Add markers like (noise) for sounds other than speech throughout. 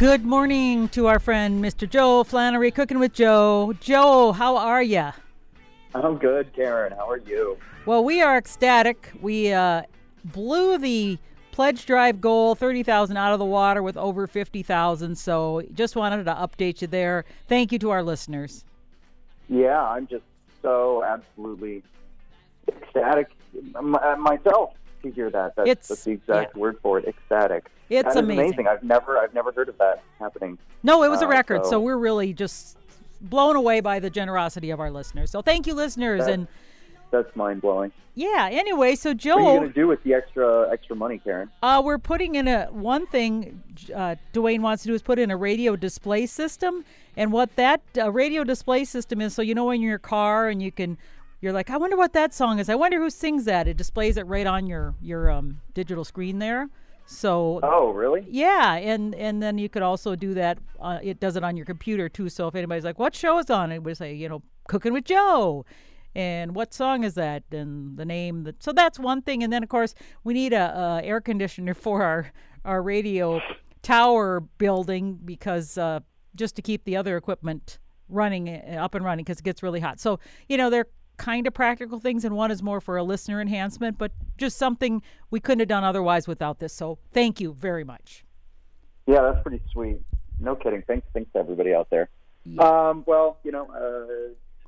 Good morning to our friend Mr. Joe Flannery, Cooking with Joe. Joe, how are you? I'm good, Karen. How are you? Well, we are ecstatic. We uh, blew the pledge drive goal, 30,000 out of the water with over 50,000. So just wanted to update you there. Thank you to our listeners. Yeah, I'm just so absolutely ecstatic myself to hear that. That's, It's- that's the exact yeah. word for it. Ecstatic. It's is amazing. I've never, I've never heard of that happening. No, it was a Uh, record. So, so- we're really just blown away by the generosity of our listeners. So thank you, listeners. And That's mind blowing. yeah, anyway, so Joe, What are you going to do with the extra, extra money, Karen? uh, we're putting in a one thing uh, Dwayne wants to do is put in a radio display system. And what that uh, radio display system is, so you know in your car and you can. You're like, I wonder what that song is. I wonder who sings that. It displays it right on your your um, digital screen there. So Oh, really? Yeah, and and then you could also do that. Uh, it does it on your computer too. So if anybody's like, "What show is on?" it would say, you know, "Cooking with Joe," and what song is that, and the name. That, so that's one thing. And then of course we need a, a air conditioner (laughs) for our our radio tower building because uh, just to keep the other equipment running uh, up and running because it gets really hot. So you know they're kind of practical things, and one is more for a listener enhancement, but just something we couldn't have done otherwise without this. So thank you very much. Yeah, that's pretty sweet. No kidding. Thanks, thanks to everybody out there. Um, well, you know,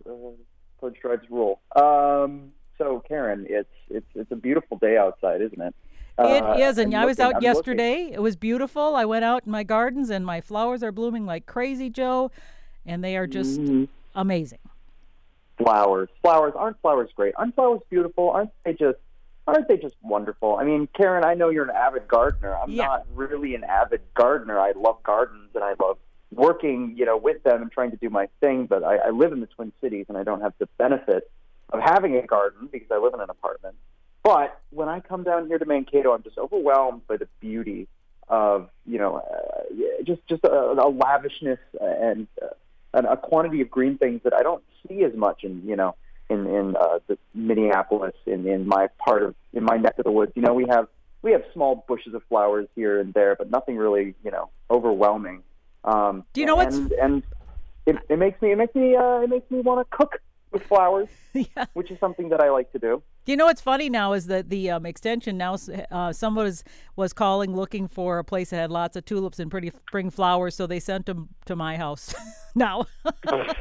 uh, uh, pledge drives rule. Um, so, Karen, it's it's it's a beautiful day outside, isn't it? It Uh, is, and I'm I was looking- out I'm yesterday. It was beautiful. I went out in my gardens, and my flowers are blooming like crazy, Joe, and they are just looking- Mhm. amazing. Flowers. Flowers aren't flowers great? Aren't flowers beautiful? Aren't they just aren't they just wonderful? I mean, Karen, I know you're an avid gardener. I'm Yeah. not really an avid gardener. I love gardens and I love working, you know, with them and trying to do my thing. But I, I live in the Twin Cities and I don't have the benefit of having a garden because I live in an apartment. But when I come down here to Mankato, I'm just overwhelmed by the beauty of, you know, uh, just just a, a lavishness and uh, and a quantity of green things that I don't see as much in, you know, in in uh, the Minneapolis, in in my part of in my neck of the woods. You know, we have we have small bushes of flowers here and there, but nothing really, you know, overwhelming. Um, Do you know what's- and, and it, it makes me it makes me uh, it makes me want to cook with flowers, (laughs) yeah. which is something that I like to do. You know what's funny now is that the um, extension now uh, someone was was calling looking for a place that had lots of tulips and pretty spring flowers, so they sent them to my house (laughs) now,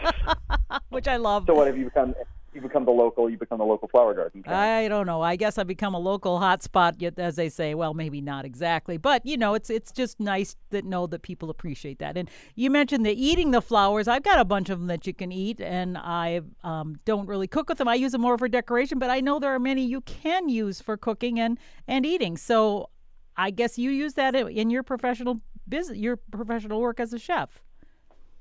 (laughs) which I love. So what have you become? You become the local. You become the local flower garden. I don't know. I guess I become a local hotspot, yet as they say. Well, maybe not exactly, but you know, it's it's just nice that know that people appreciate that. And you mentioned the eating the flowers. I've got a bunch of them that you can eat, and I um, don't really cook with them. I use them more for decoration, but I know there are many you can use for cooking and and eating. So I guess you use that in- in your professional business, your professional work as a chef.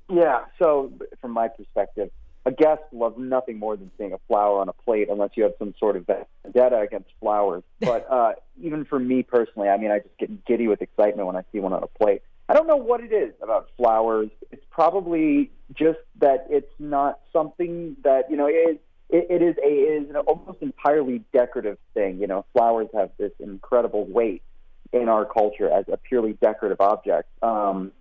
Yeah. So, from my perspective, a guest loves nothing more than seeing a flower on a plate, unless you have some sort of vendetta against flowers. (laughs) But uh, even for me personally, I mean, I just get giddy with excitement when I see one on a plate. I don't know what it is about flowers. It's probably just that it's not something that you know. It, it, it is a it is an almost entirely decorative thing. You know, flowers have this incredible weight in our culture as a purely decorative object. Um,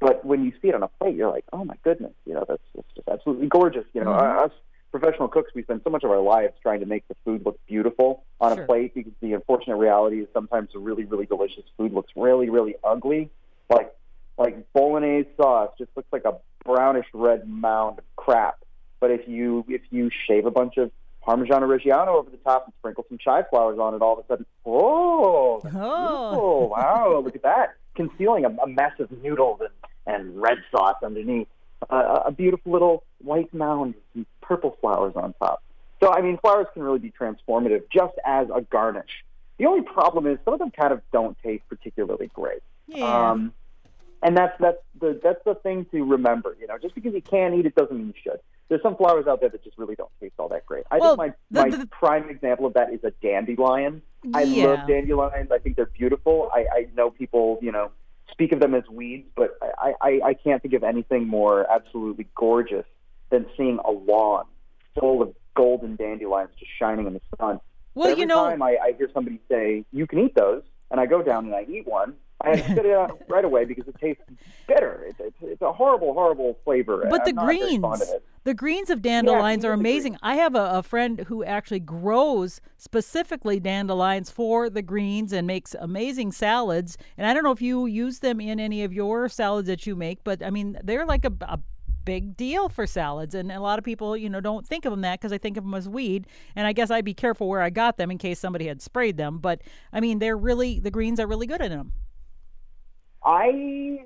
but when you see it on a plate, you're like, oh my goodness, you know, that's, that's just absolutely gorgeous. You know, Mhm. us professional cooks, we spend so much of our lives trying to make the food look beautiful on Sure. a plate because the unfortunate reality is sometimes the really, really delicious food looks really, really ugly. Like, like bolognese sauce just looks like a brownish red mound of crap. But if you if you shave a bunch of Parmesan Reggiano over the top and sprinkle some chive flowers on it, all of a sudden, oh, that's Oh. wow, look at that. Concealing a, a mess of noodles and, and red sauce underneath. Uh, a beautiful little white mound with some purple flowers on top. So, I mean, flowers can really be transformative just as a garnish. The only problem is some of them kind of don't taste particularly great. Yeah. Um, and that's that's the that's the thing to remember. You know, just because you can eat it doesn't mean you should. There's some flowers out there that just really don't taste all that great. I Well, think the- my my the- prime example of that is a dandelion. I love dandelions. I think they're beautiful. I, I know people, you know, speak of them as weeds, but I, I, I can't think of anything more absolutely gorgeous than seeing a lawn full of golden dandelions just shining in the sun. well, Every you know, time I, I hear somebody say, you can eat those, and I go down and I eat one, I (laughs) spit it out right away because it tastes bitter. It's, it's, it's a horrible, horrible flavor. But the greens, fond of it. the greens of dandelions Yeah, are amazing. I have a, a friend who actually grows specifically dandelions for the greens and makes amazing salads. And I don't know if you use them in any of your salads that you make, but I mean they're like a, a big deal for salads. And a lot of people, you know, don't think of them that because I think of them as weed. And I guess I'd be careful where I got them in case somebody had sprayed them. But I mean, they're really the greens are really good in them. I,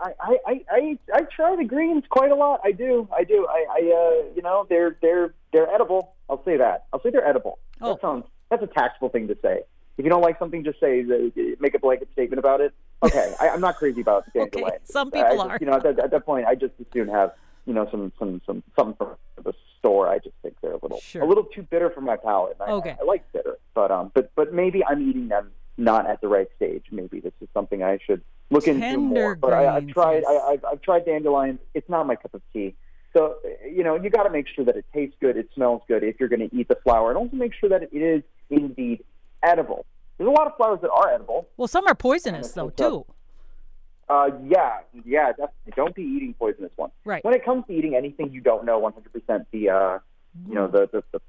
I, I, I, I, I try the greens quite a lot. I do, I do. I, I, uh, you know, they're, they're, they're edible. I'll say that. I'll say they're edible. Oh. That sounds, that's a tactful thing to say. If you don't like something, just say, uh, make a blanket statement about it. Okay, I, I'm not crazy about dandelions. (laughs) some I people just, are. You know, at that, at that point, I just as soon have, you know, some, some, some, something from the store. I just think they're a little, Sure. a little too bitter for my palate. I, Okay. I like bitter, but um, but but maybe I'm eating them not at the right stage. Maybe this is something I should look into more. But I, I've tried. I, I've, I've tried dandelions. It's not my cup of tea. So you know, you got to make sure that it tastes good, it smells good if you're going to eat the flower, and also make sure that it is indeed edible. There's a lot of flowers that are edible. Well, some are poisonous though too. up? Uh, yeah, yeah, definitely. Don't be eating poisonous ones. Right. When it comes to eating anything you don't know 100% the, uh, you know, the, the, the,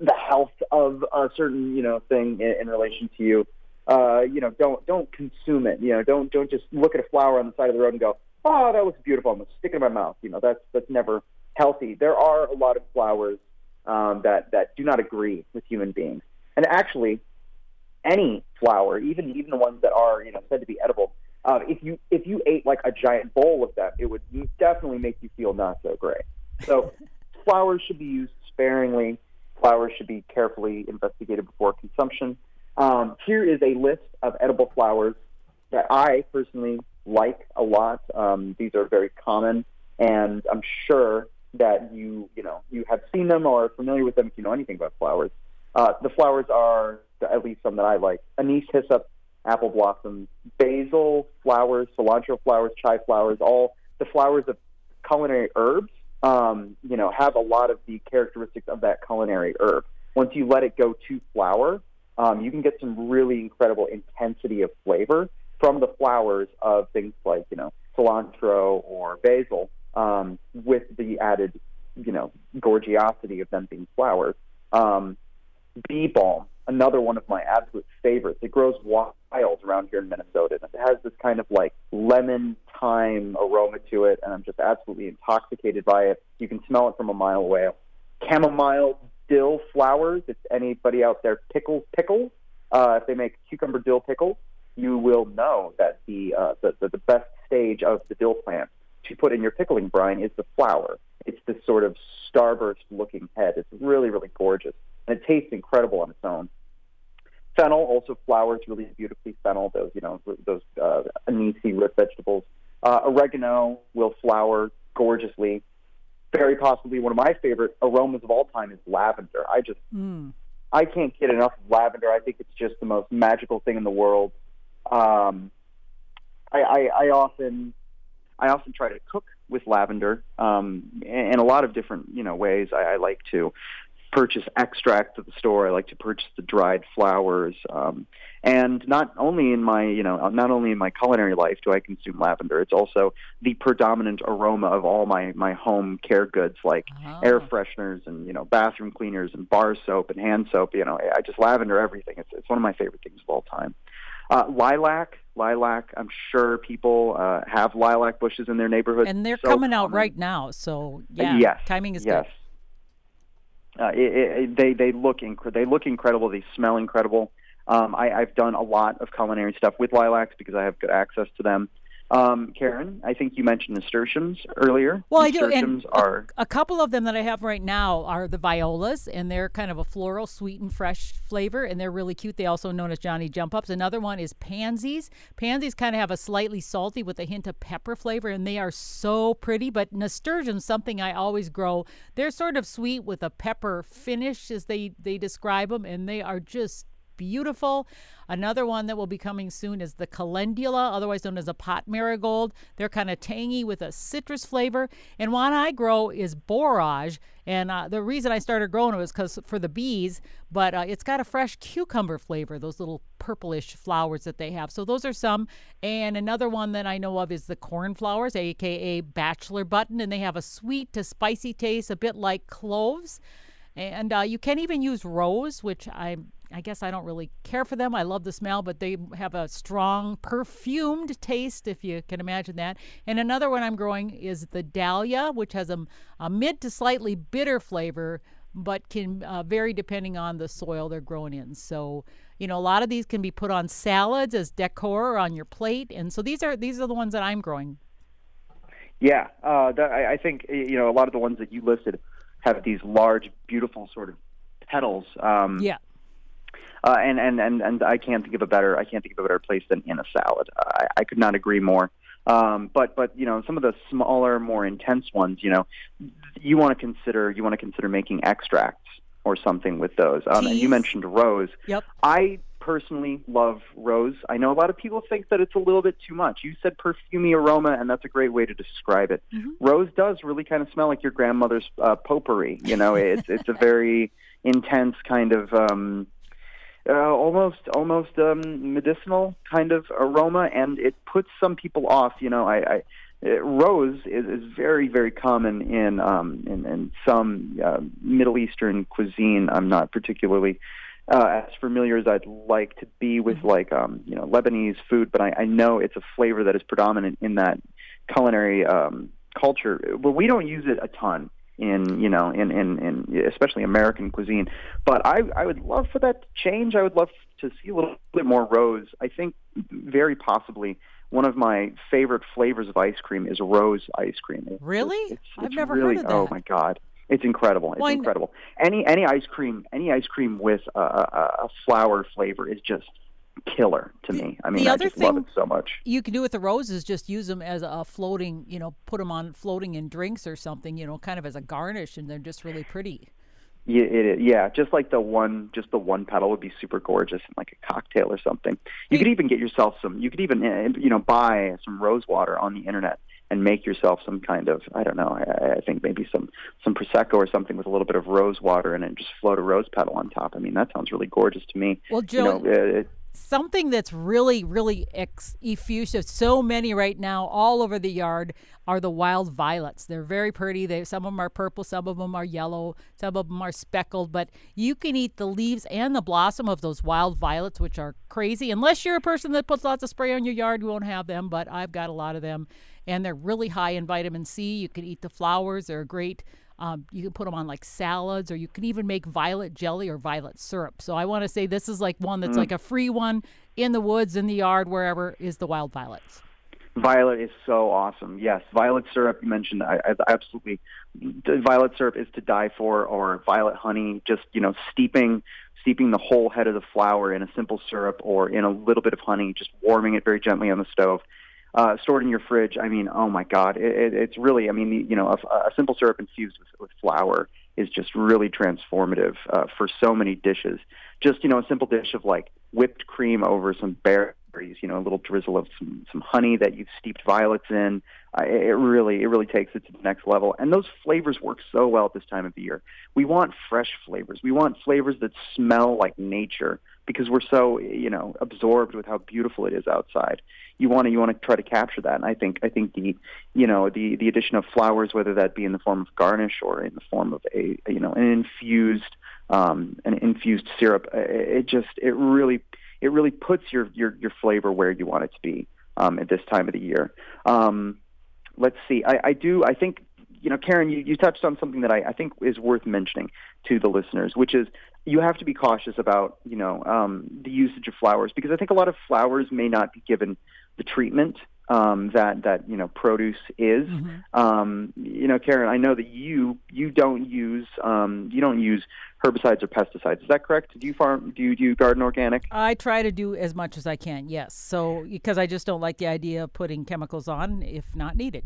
the health of a certain, you know, thing in, in relation to you, uh, you know, don't, don't consume it. You know, don't, don't just look at a flower on the side of the road and go, oh, that looks beautiful. I'm going to stick it in my mouth. You know, that's, that's never healthy. There are a lot of flowers, um, that, that do not agree with human beings. And actually, any flower, even even the ones that are you know said to be edible, uh, if you if you ate like a giant bowl of them, it would definitely make you feel not so great. So (laughs) flowers should be used sparingly. Flowers should be carefully investigated before consumption. Um, here is a list of edible flowers that I personally like a lot. Um, these are very common, and I'm sure that you you know you have seen them or are familiar with them if you know anything about flowers. Uh, the flowers are at least some that I like: anise, hyssop, apple blossoms, basil flowers, cilantro flowers, chive flowers. All the flowers of culinary herbs, um, you know, have a lot of the characteristics of that culinary herb. Once you let it go to flower, um, you can get some really incredible intensity of flavor from the flowers of things like you know cilantro or basil, um, with the added you know gorgeosity of them being flowers. Um, bee balm, another one of my absolute favorites. It grows wild around here in Minnesota, and it has this kind of like lemon thyme aroma to it, and I'm just absolutely intoxicated by it. You can smell it from a mile away. Chamomile dill flowers. If anybody out there pickles pickles, uh, if they make cucumber dill pickles, you will know that the, uh, the, the the best stage of the dill plant to put in your pickling brine is the flower. It's this sort of starburst looking head. It's really, really gorgeous. And it tastes incredible on its own. Fennel also flowers really beautifully. Fennel, those, you know, those uh, anise root vegetables. Uh, oregano will flower gorgeously. Very possibly one of my favorite aromas of all time is lavender. I just, Mm. I can't get enough of lavender. I think it's just the most magical thing in the world. Um, I, I, I often, I often try to cook with lavender um, in a lot of different, you know, ways. I, I like to purchase extract at the store. I like to purchase the dried flowers. Um, and not only in my, you know, not only in my culinary life do I consume lavender. It's also the predominant aroma of all my my home care goods like Ah. air fresheners and you know bathroom cleaners and bar soap and hand soap. You know, I just lavender everything. It's it's one of my favorite things of all time. Uh, lilac, lilac. I'm sure people uh, have lilac bushes in their neighborhood, And they're So coming out right now, so yeah, yes, timing is yes. Uh, it, it, they they look incre- they look incredible. They smell incredible. Um, I, I've done a lot of culinary stuff with lilacs because I have good access to them. Um, Karen, I think you mentioned nasturtiums earlier. Well, I do, and are a, a couple of them that I have right now are the violas, and they're kind of a floral, sweet and fresh flavor, and they're really cute. They also known as Johnny Jump Ups. Another one is pansies. Pansies kind of have a slightly salty with a hint of pepper flavor, and they are so pretty. But nasturtiums, something I always grow. They're sort of sweet with a pepper finish, as they they describe them, and they are just beautiful. Another one that will be coming soon is the calendula, otherwise known as a pot marigold. They're kind of tangy with a citrus flavor. And one I grow is borage. And uh, the reason I started growing it was because for the bees, but uh, it's got a fresh cucumber flavor, those little purplish flowers that they have. So those are some. And another one that I know of is the cornflowers, aka bachelor button, and they have a sweet to spicy taste, a bit like cloves. And uh, you can even use rose, which I I guess I don't really care for them. I love the smell, but they have a strong perfumed taste, if you can imagine that. And another one I'm growing is the dahlia, which has a, a mid to slightly bitter flavor, but can uh, vary depending on the soil they're grown in. So, you know, a lot of these can be put on salads as decor or on your plate. And so these are these are the ones that I'm growing. Yeah, uh, that, I, I think you know a lot of the ones that you listed have these large, beautiful sort of petals. Um, yeah. Uh, and, and, and, and I can't think of a better I can't think of a better place than in a salad. I, I could not agree more. Um, but but you know some of the smaller, more intense ones, you know, you want to consider you want to consider making extracts or something with those. Um, and you mentioned rose. Yep. I personally love rose. I know a lot of people think that it's a little bit too much. You said perfumy aroma, and that's a great way to describe it. Mm-hmm. Rose does really kind of smell like your grandmother's uh, potpourri. You know, it's it's a very (laughs) intense kind of. Um, uh, almost almost um, medicinal kind of aroma, and it puts some people off. You know, I, I uh, rose is, is very very common in um, in, in some uh, Middle Eastern cuisine. I'm not particularly uh, as familiar as I'd like to be with Mm-hmm. like um, you know Lebanese food, but I, I know it's a flavor that is predominant in that culinary um, culture. But we don't use it a ton in you know in, in, in especially American cuisine. But I I would love for that to change. I would love to see a little bit more rose. I think very possibly one of my favorite flavors of ice cream is rose ice cream. It's, Really? It's, it's, I've never really, heard of oh, that. Oh my god. It's incredible. It's Well, I kn- incredible. Any any ice cream any ice cream with a, a, a flower flavor is just killer to me. I mean, I just love it so much. You can do with the roses, just use them as a floating, you know, put them on floating in drinks or something, you know, kind of as a garnish, and they're just really pretty. Yeah, it, yeah, just like the one, just the one petal would be super gorgeous in like a cocktail or something. You could even get yourself some. You could even, uh, you know, buy some rose water on the internet and make yourself some kind of, I don't know, I, I think maybe some some prosecco or something with a little bit of rose water in it, and just float a rose petal on top. I mean, that sounds really gorgeous to me. Well, you Joe, know, uh, it, something that's really, really ex- effusive. So many right now, all over the yard, are the wild violets. They're very pretty. They some of them are purple, some of them are yellow, some of them are speckled. But you can eat the leaves and the blossom of those wild violets, which are crazy. Unless you're a person that puts lots of spray on your yard, you won't have them. But I've got a lot of them, and they're really high in vitamin C. You can eat the flowers. They're great. Um, you can put them on like salads, or you can even make violet jelly or violet syrup. So I want to say this is like one that's like a free one in the woods, in the yard, wherever is the wild violets. Violet is so awesome. Yes, violet syrup. You mentioned I, I absolutely. Violet syrup is to die for, or violet honey. Just you know, steeping steeping the whole head of the flower in a simple syrup or in a little bit of honey, just warming it very gently on the stove. Uh, stored in your fridge. I mean, oh my God, it, it, it's really. I mean, you know, a, a simple syrup infused with, with flower is just really transformative uh, for so many dishes. Just you know, a simple dish of like whipped cream over some berries, you know, a little drizzle of some some honey that you've steeped violets in. Uh, it it really it really takes it to the next level. And those flavors work so well at this time of the year. We want fresh flavors. We want flavors that smell like nature because we're so you know absorbed with how beautiful it is outside. You want to you want to try to capture that. And I think I think the you know the the addition of flowers, whether that be in the form of garnish or in the form of a you know an infused um, an infused syrup, uh, it just it really it really puts your your your flavor where you want it to be um, at this time of the year. Um, let's see. I, I do. I think you know, Karen, you, you touched on something that I, I think is worth mentioning to the listeners, which is you have to be cautious about you know um, the usage of flowers because I think a lot of flowers may not be given the treatment um, that that you know produce is. Um, you know, Karen, I know that you you don't use um, you don't use herbicides or pesticides. Is that correct? Do you farm? Do you do you garden organic? I try to do as much as I can, yes. So, because I just don't like the idea of putting chemicals on if not needed.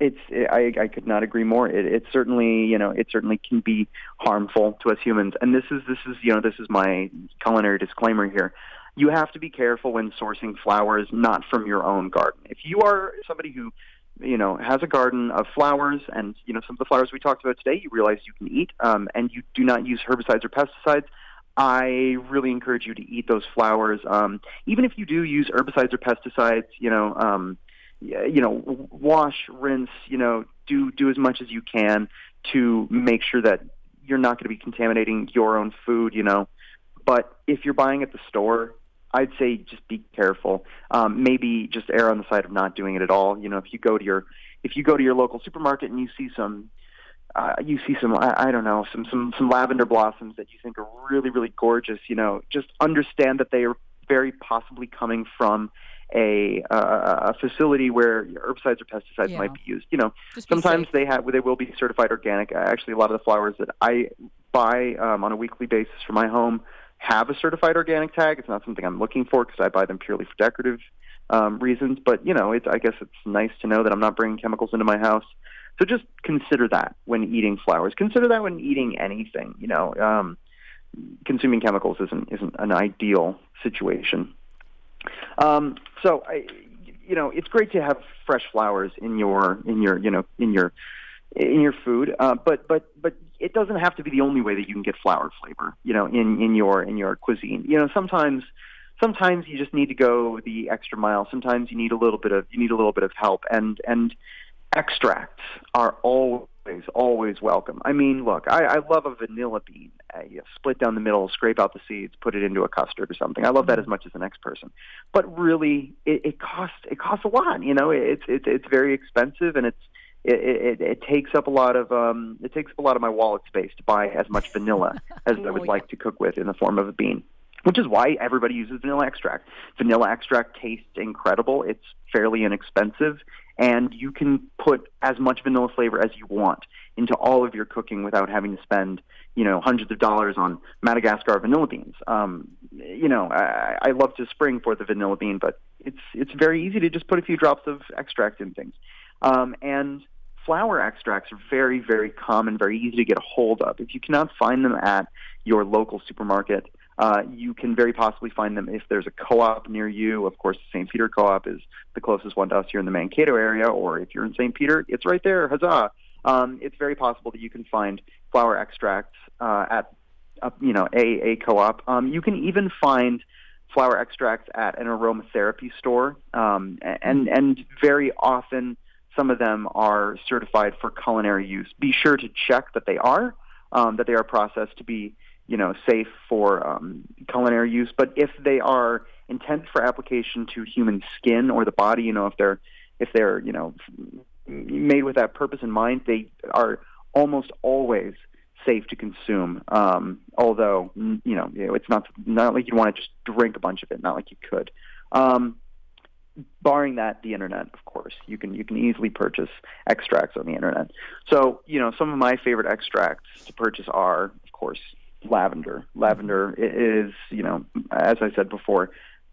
it's I, I could not agree more. It, it certainly you know it certainly can be harmful to us humans, and this is this is you know this is my culinary disclaimer here. You have to be careful when sourcing flowers not from your own garden. If you are somebody who you know has a garden of flowers, and you know some of the flowers we talked about today, you realize you can eat, um, and you do not use herbicides or pesticides. I really encourage you to eat those flowers. Um, even if you do use herbicides or pesticides, you know, um, you know, wash, rinse, you know, do do as much as you can to make sure that you're not going to be contaminating your own food, you know. But if you're buying at the store, I'd say just be careful. Um, maybe just err on the side of not doing it at all. You know, if you go to your if you go to your local supermarket and you see some uh, you see some I, I don't know some some some lavender blossoms that you think are really really gorgeous, you know, just understand that they are very possibly coming from a, uh, a facility where herbicides or pesticides yeah. might be used. You know, sometimes they have they will be certified organic. Actually, a lot of the flowers that I buy um, on a weekly basis for my home have a certified organic tag. It's not something I'm looking for because I buy them purely for decorative um, reasons. But you know, it's I guess it's nice to know that I'm not bringing chemicals into my house. So just consider that when eating flowers. Consider that when eating anything. You know, um, consuming chemicals isn't isn't an ideal situation. Um, so I, you know, it's great to have fresh flowers in your in your you know in your in your food, uh, but but but it doesn't have to be the only way that you can get flower flavor. You know, in in your in your cuisine. You know, sometimes sometimes you just need to go the extra mile. Sometimes you need a little bit of you need a little bit of help, and and extracts are always always welcome. I mean, look, I, I love a vanilla bean. Uh, you split down the middle, scrape out the seeds, put it into a custard or something. I love that as much as the next person. But really, it, it costs it costs a lot. You know, it's it's it's very expensive, and it's it, it, it takes up a lot of um, it takes up a lot of my wallet space to buy as much vanilla (laughs) as I would oh, like to cook with in the form of a bean. Which is why everybody uses vanilla extract. Vanilla extract tastes incredible. It's fairly inexpensive, and you can put as much vanilla flavor as you want into all of your cooking without having to spend you know hundreds of dollars on Madagascar vanilla beans. Um, you know, I, I love to spring for the vanilla bean, but it's it's very easy to just put a few drops of extract in things. Um, and flower extracts are very very common, very easy to get a hold of. If you cannot find them at your local supermarket, uh, you can very possibly find them if there's a co-op near you. Of course, the St. Peter Co-op is the closest one to us here in the Mankato area, or if you're in St. Peter, it's right there. Huzzah! Um, it's very possible that you can find flower extracts uh, at uh, you know a, a co-op. Um, you can even find flower extracts at an aromatherapy store, um, and and very often some of them are certified for culinary use. Be sure to check that they are, um, that they are processed to be you know, safe for um, culinary use. But if they are intended for application to human skin or the body, you know, if they're if they're you know made with that purpose in mind, they are almost always safe to consume. Um, although you know, it's not not like you want to just drink a bunch of it, not like you could. Um, barring that, the internet, of course, you can you can easily purchase extracts on the internet. So you know, some of my favorite extracts to purchase are, of course, lavender. Lavender is, you know, as I said before,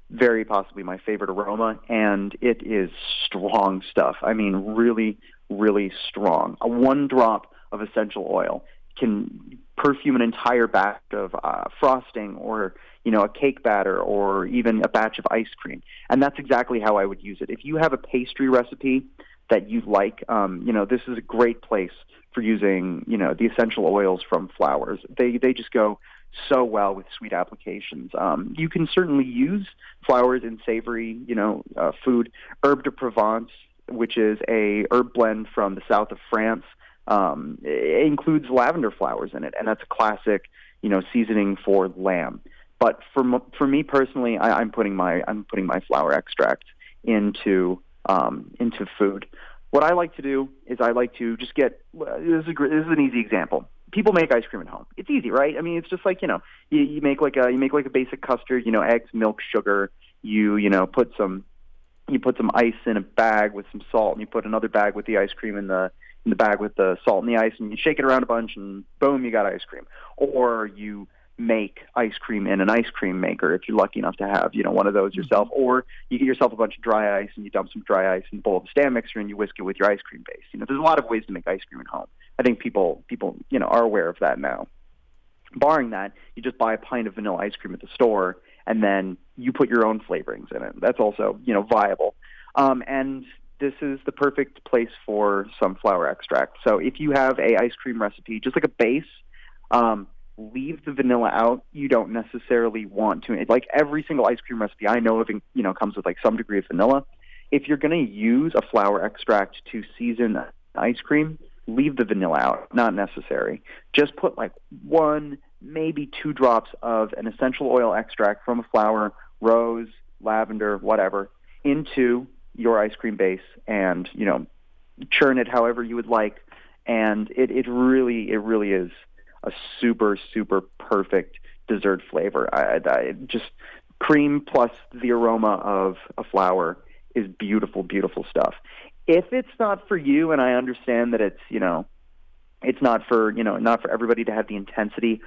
very possibly my favorite aroma, and it is strong stuff. I mean, really, really strong. A one drop of essential oil can perfume an entire batch of uh, frosting or you know a cake batter or even a batch of ice cream and that's exactly how i would use it if you have a pastry recipe that you like um, you know this is a great place for using, you know, the essential oils from flowers. They they just go so well with sweet applications. Um, you can certainly use flowers in savory, you know, uh, food. Herbes de Provence, which is a herb blend from the south of France, um, it includes lavender flowers in it, and that's a classic, you know, seasoning for lamb. But for for me personally, I, I'm putting my I'm putting my flower extract into um, into food. What I like to do is I like to just get this is, a, this is an easy example. People make ice cream at home. It's easy, right? I mean, it's just like you know, you, you make like a you make like a basic custard. You know, eggs, milk, sugar. You you know put some you put some ice in a bag with some salt, and you put another bag with the ice cream in the in the bag with the salt and the ice, and you shake it around a bunch, and boom, you got ice cream. Or you make ice cream in an ice cream maker if you're lucky enough to have you know one of those yourself. Or you get yourself a bunch of dry ice and you dump some dry ice in a bowl of stand mixer and you whisk it with your ice cream base. You know there's a lot of ways to make ice cream at home. I think people people you know are aware of that now. Barring that you just buy a pint of vanilla ice cream at the store and then you put your own flavorings in it. That's also you know viable. Um, and this is the perfect place for some flower extract so if you have a ice cream recipe just like a base um, leave the vanilla out. You don't necessarily want to. Like every single ice cream recipe I know of, you know, comes with like some degree of vanilla. If you're going to use a flower extract to season ice cream, leave the vanilla out. Not necessary. Just put like one, maybe two drops of an essential oil extract from a flower, rose, lavender, whatever, into your ice cream base, and you know, churn it however you would like. And it, it really, it really is a super super perfect dessert flavor. I, I just cream plus the aroma of a flower is beautiful, beautiful stuff. If it's not for you, and I understand that it's you know, it's not for you know not for everybody to have the intensity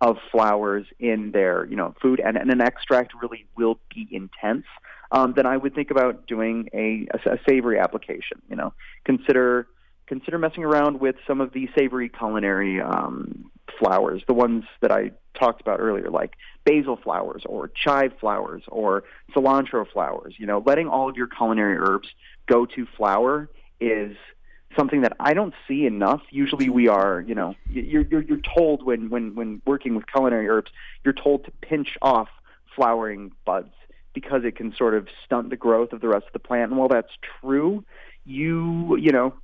of flowers in their you know food, and, and an extract really will be intense. Um, then I would think about doing a, a, a savory application. You know, consider consider messing around with some of the savory culinary um, flowers, the ones that I talked about earlier, like basil flowers or chive flowers or cilantro flowers. You know, letting all of your culinary herbs go to flower is something that I don't see enough. Usually, we mm-hmm. are, you know, you're you're, you're told when when when working with culinary herbs, you're told to pinch off flowering buds because it can sort of stunt the growth of the rest of the plant. And while that's true, you you know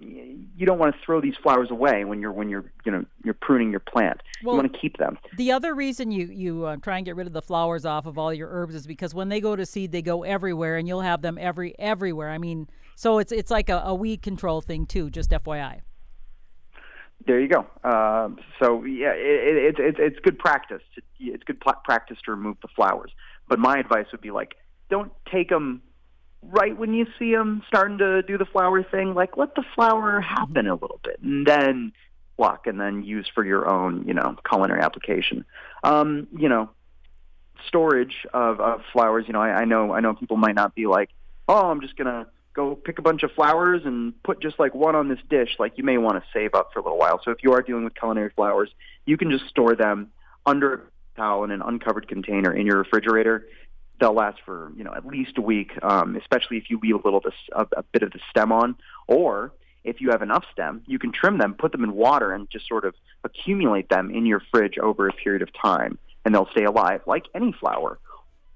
you don't want to throw these flowers away when you're when you're you know you're pruning your plant. Well, you want to keep them. The other reason you you uh, try and get rid of the flowers off of all your herbs is because when they go to seed, they go everywhere, and you'll have them every everywhere. I mean, so it's it's like a, a weed control thing too. Just FYI. There you go. Uh, so yeah, it, it, it, it's good practice. To, it's good pl- practice to remove the flowers. But my advice would be like, don't take them right when you see them starting to do the flower thing, like let the flower happen a little bit, and then pluck, and then use for your own, you know, culinary application. Um, you know, storage of, of flowers. You know, I, I know I know people might not be like, oh, I'm just gonna go pick a bunch of flowers and put just like one on this dish. Like you may want to save up for a little while. So if you are dealing with culinary flowers, you can just store them under a towel in an uncovered container in your refrigerator they'll last for you know at least a week, um, especially if you leave a little a, a bit of the stem on, or if you have enough stem, you can trim them, put them in water, and just sort of accumulate them in your fridge over a period of time, and they'll stay alive like any flower.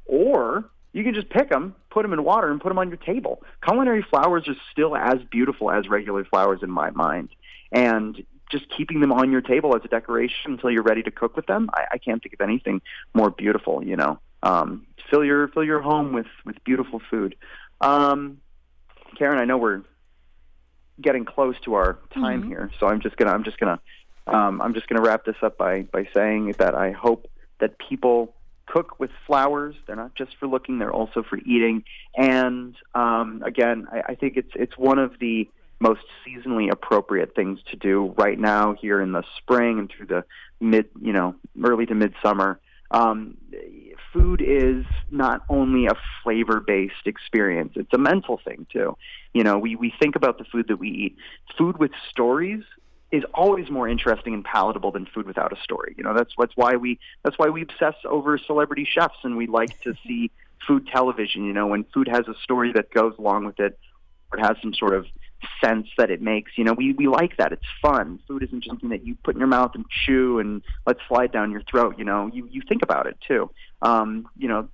Or you can just pick them, put them in water, and put them on your table. Culinary flowers are still as beautiful as regular flowers in my mind, and just keeping them on your table as a decoration until you're ready to cook with them, I, I can't think of anything more beautiful. You know, um, fill your fill your home with with beautiful food. Um, Karen, I know we're getting close to our time mm-hmm. here, so I'm just gonna I'm just gonna um, I'm just gonna wrap this up by by saying that I hope that people cook with flowers. They're not just for looking; they're also for eating. And um, again, I, I think it's it's one of the most seasonally appropriate things to do right now here in the spring and through the mid, you know, early to midsummer. Um, food is not only a flavor based experience, it's a mental thing too. You know, we, we think about the food that we eat. Food with stories is always more interesting and palatable than food without a story. You know, that's that's why we that's why we obsess over celebrity chefs and we like to see food television, you know, when food has a story that goes along with it or it has some sort of sense that it makes. You know, we, we like that. It's fun. Food isn't just something that you put in your mouth and chew and let slide down your throat. You know, you, you think about it too. Um, you know,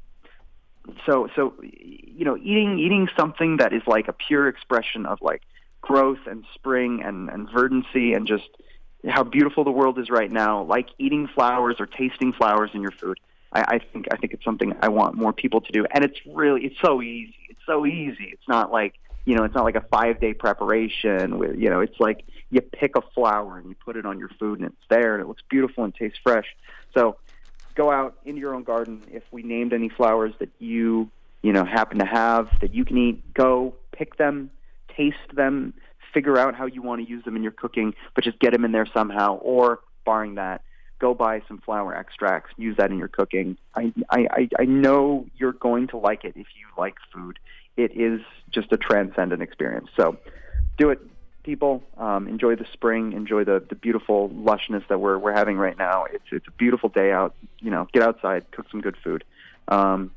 so so you know, eating eating something that is like a pure expression of like growth and spring and, and verdancy and just how beautiful the world is right now, like eating flowers or tasting flowers in your food. I, I think I think it's something I want more people to do, and it's really it's so easy. It's so easy. It's not like you know, it's not like a five day preparation with, you know, it's like you pick a flower and you put it on your food and it's there and it looks beautiful and tastes fresh. So go out into your own garden. If we named any flowers that you, you know, happen to have that you can eat, go pick them, taste them, figure out how you want to use them in your cooking, but just get them in there somehow. Or barring that, go buy some flower extracts, use that in your cooking. I, I, I know you're going to like it if you like food. It is just a transcendent experience. So do it, people. Um, enjoy the spring. Enjoy the, the beautiful lushness that we're, we're having right now. It's, it's a beautiful day out. You know, get outside, cook some good food. Um,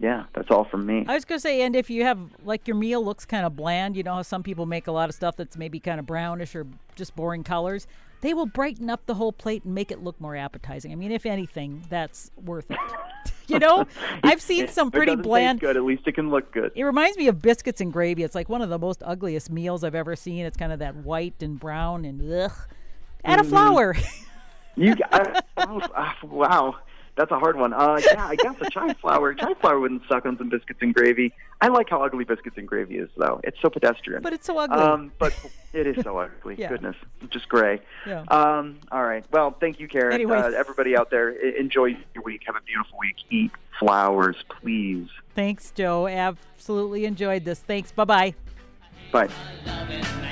yeah, that's all from me. I was going to say, and if you have, like, your meal looks kind of bland, you know how some people make a lot of stuff that's maybe kind of brownish or just boring colors? They will brighten up the whole plate and make it look more appetizing. I mean, if anything, that's worth it. (laughs) you know, (laughs) I've seen some pretty bland. good. At least it can look good. It reminds me of biscuits and gravy. It's like one of the most ugliest meals I've ever seen. It's kind of that white and brown and ugh. Add mm-hmm. a flower. you, (laughs) I, oh, wow that's a hard one. Uh, yeah, I guess a chive flower. Chive flower wouldn't suck on some biscuits and gravy. I like how ugly biscuits and gravy is, though. It's so pedestrian. But it's so ugly. Um, but it is so ugly. (laughs) yeah. Goodness, just gray. Yeah. Um, all right. Well, thank you, Karen. Anyway. Uh, everybody out there, enjoy your week. Have a beautiful week. Eat flowers, please. Thanks, Joe. Absolutely enjoyed this. Thanks. Bye-bye. Bye.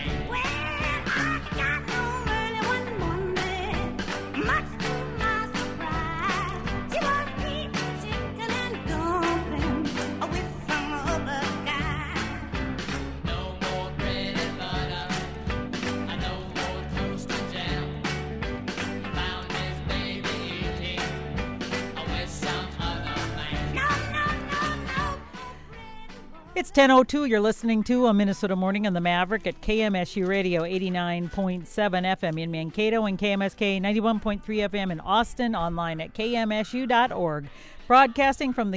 It's 10.02. You're listening to a Minnesota Morning on the Maverick at KMSU Radio 89.7 FM in Mankato and KMSK 91.3 FM in Austin, online at kmsu.org. Broadcasting from the